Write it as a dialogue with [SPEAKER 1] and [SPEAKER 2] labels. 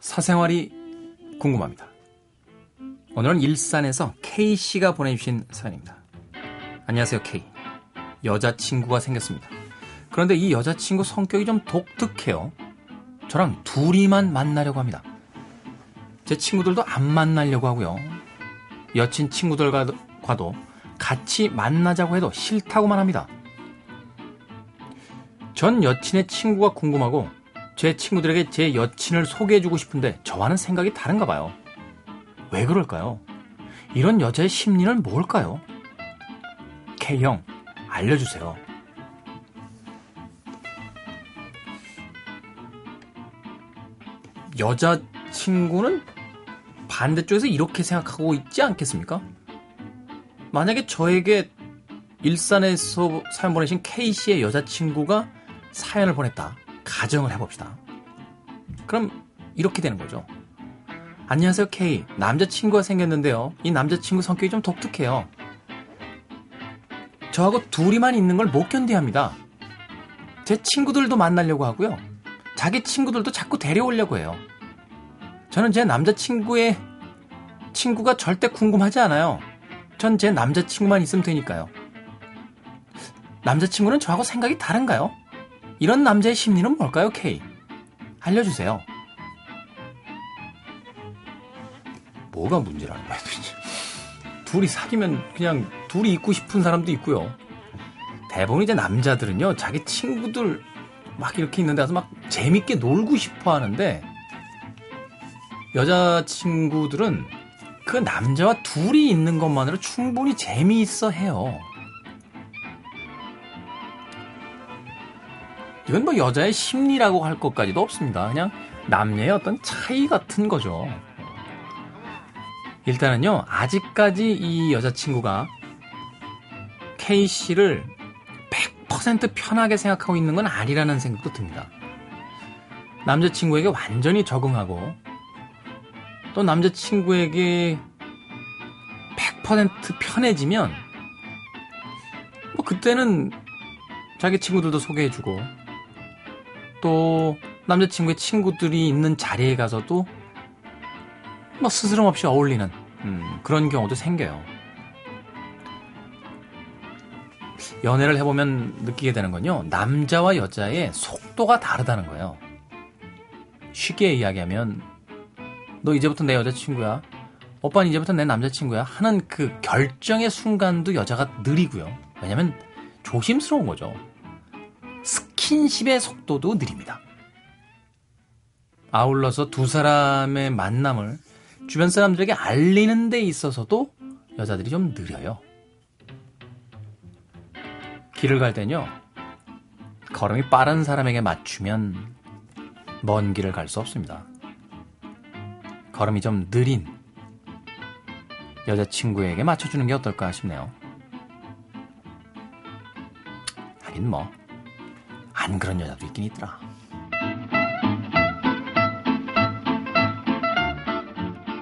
[SPEAKER 1] 사생활이 궁금합니다. 오늘은 일산에서 K씨가 보내주신 사연입니다. 안녕하세요, K. 여자친구가 생겼습니다. 그런데 이 여자친구 성격이 좀 독특해요. 저랑 둘이만 만나려고 합니다. 제 친구들도 안 만나려고 하고요. 여친 친구들과도 같이 만나자고 해도 싫다고만 합니다. 전 여친의 친구가 궁금하고 제 친구들에게 제 여친을 소개해주고 싶은데 저와는 생각이 다른가 봐요. 왜 그럴까요? 이런 여자의 심리는 뭘까요? K형, 알려주세요. 여자친구는 반대쪽에서 이렇게 생각하고 있지 않겠습니까? 만약에 저에게 일산에서 사연 보내신 K씨의 여자친구가 사연을 보냈다. 가정을 해봅시다. 그럼 이렇게 되는 거죠. 안녕하세요, K. 남자친구가 생겼는데요. 이 남자친구 성격이 좀 독특해요. 저하고 둘이만 있는 걸 못 견디합니다. 제 친구들도 만나려고 하고요. 자기 친구들도 자꾸 데려오려고 해요. 저는 제 남자친구의 친구가 절대 궁금하지 않아요. 전 제 남자친구만 있으면 되니까요. 남자친구는 저하고 생각이 다른가요? 이런 남자의 심리는 뭘까요, K? 알려주세요. 뭐가 문제라는 거야, 도대체. 둘이 사귀면 그냥 둘이 있고 싶은 사람도 있고요. 대부분 이제 남자들은요, 자기 친구들 막 이렇게 있는 데 가서 막 재밌게 놀고 싶어 하는데, 여자친구들은 그 남자와 둘이 있는 것만으로 충분히 재미있어 해요. 이건 뭐 여자의 심리라고 할 것까지도 없습니다. 그냥 남녀의 어떤 차이 같은 거죠. 일단은요, 아직까지 이 여자친구가 K씨를 100% 편하게 생각하고 있는 건 아니라는 생각도 듭니다. 남자친구에게 완전히 적응하고 또 남자친구에게 100% 편해지면 뭐 그때는 자기 친구들도 소개해주고 또 남자친구의 친구들이 있는 자리에 가서도 뭐 스스럼 없이 어울리는 음, 그런 경우도 생겨요. 연애를 해보면 느끼게 되는 건요. 남자와 여자의 속도가 다르다는 거예요. 쉽게 이야기하면 너 이제부터 내 여자친구야. 오빠는 이제부터 내 남자친구야. 하는 그 결정의 순간도 여자가 느리고요. 왜냐면 조심스러운 거죠. 스킨십의 속도도 느립니다. 아울러서 두 사람의 만남을 주변 사람들에게 알리는 데 있어서도 여자들이 좀 느려요. 길을 갈 땐요, 걸음이 빠른 사람에게 맞추면 먼 길을 갈 수 없습니다. 걸음이 좀 느린 여자친구에게 맞춰주는 게 어떨까 싶네요. 하긴 뭐, 안 그런 여자도 있긴 있더라.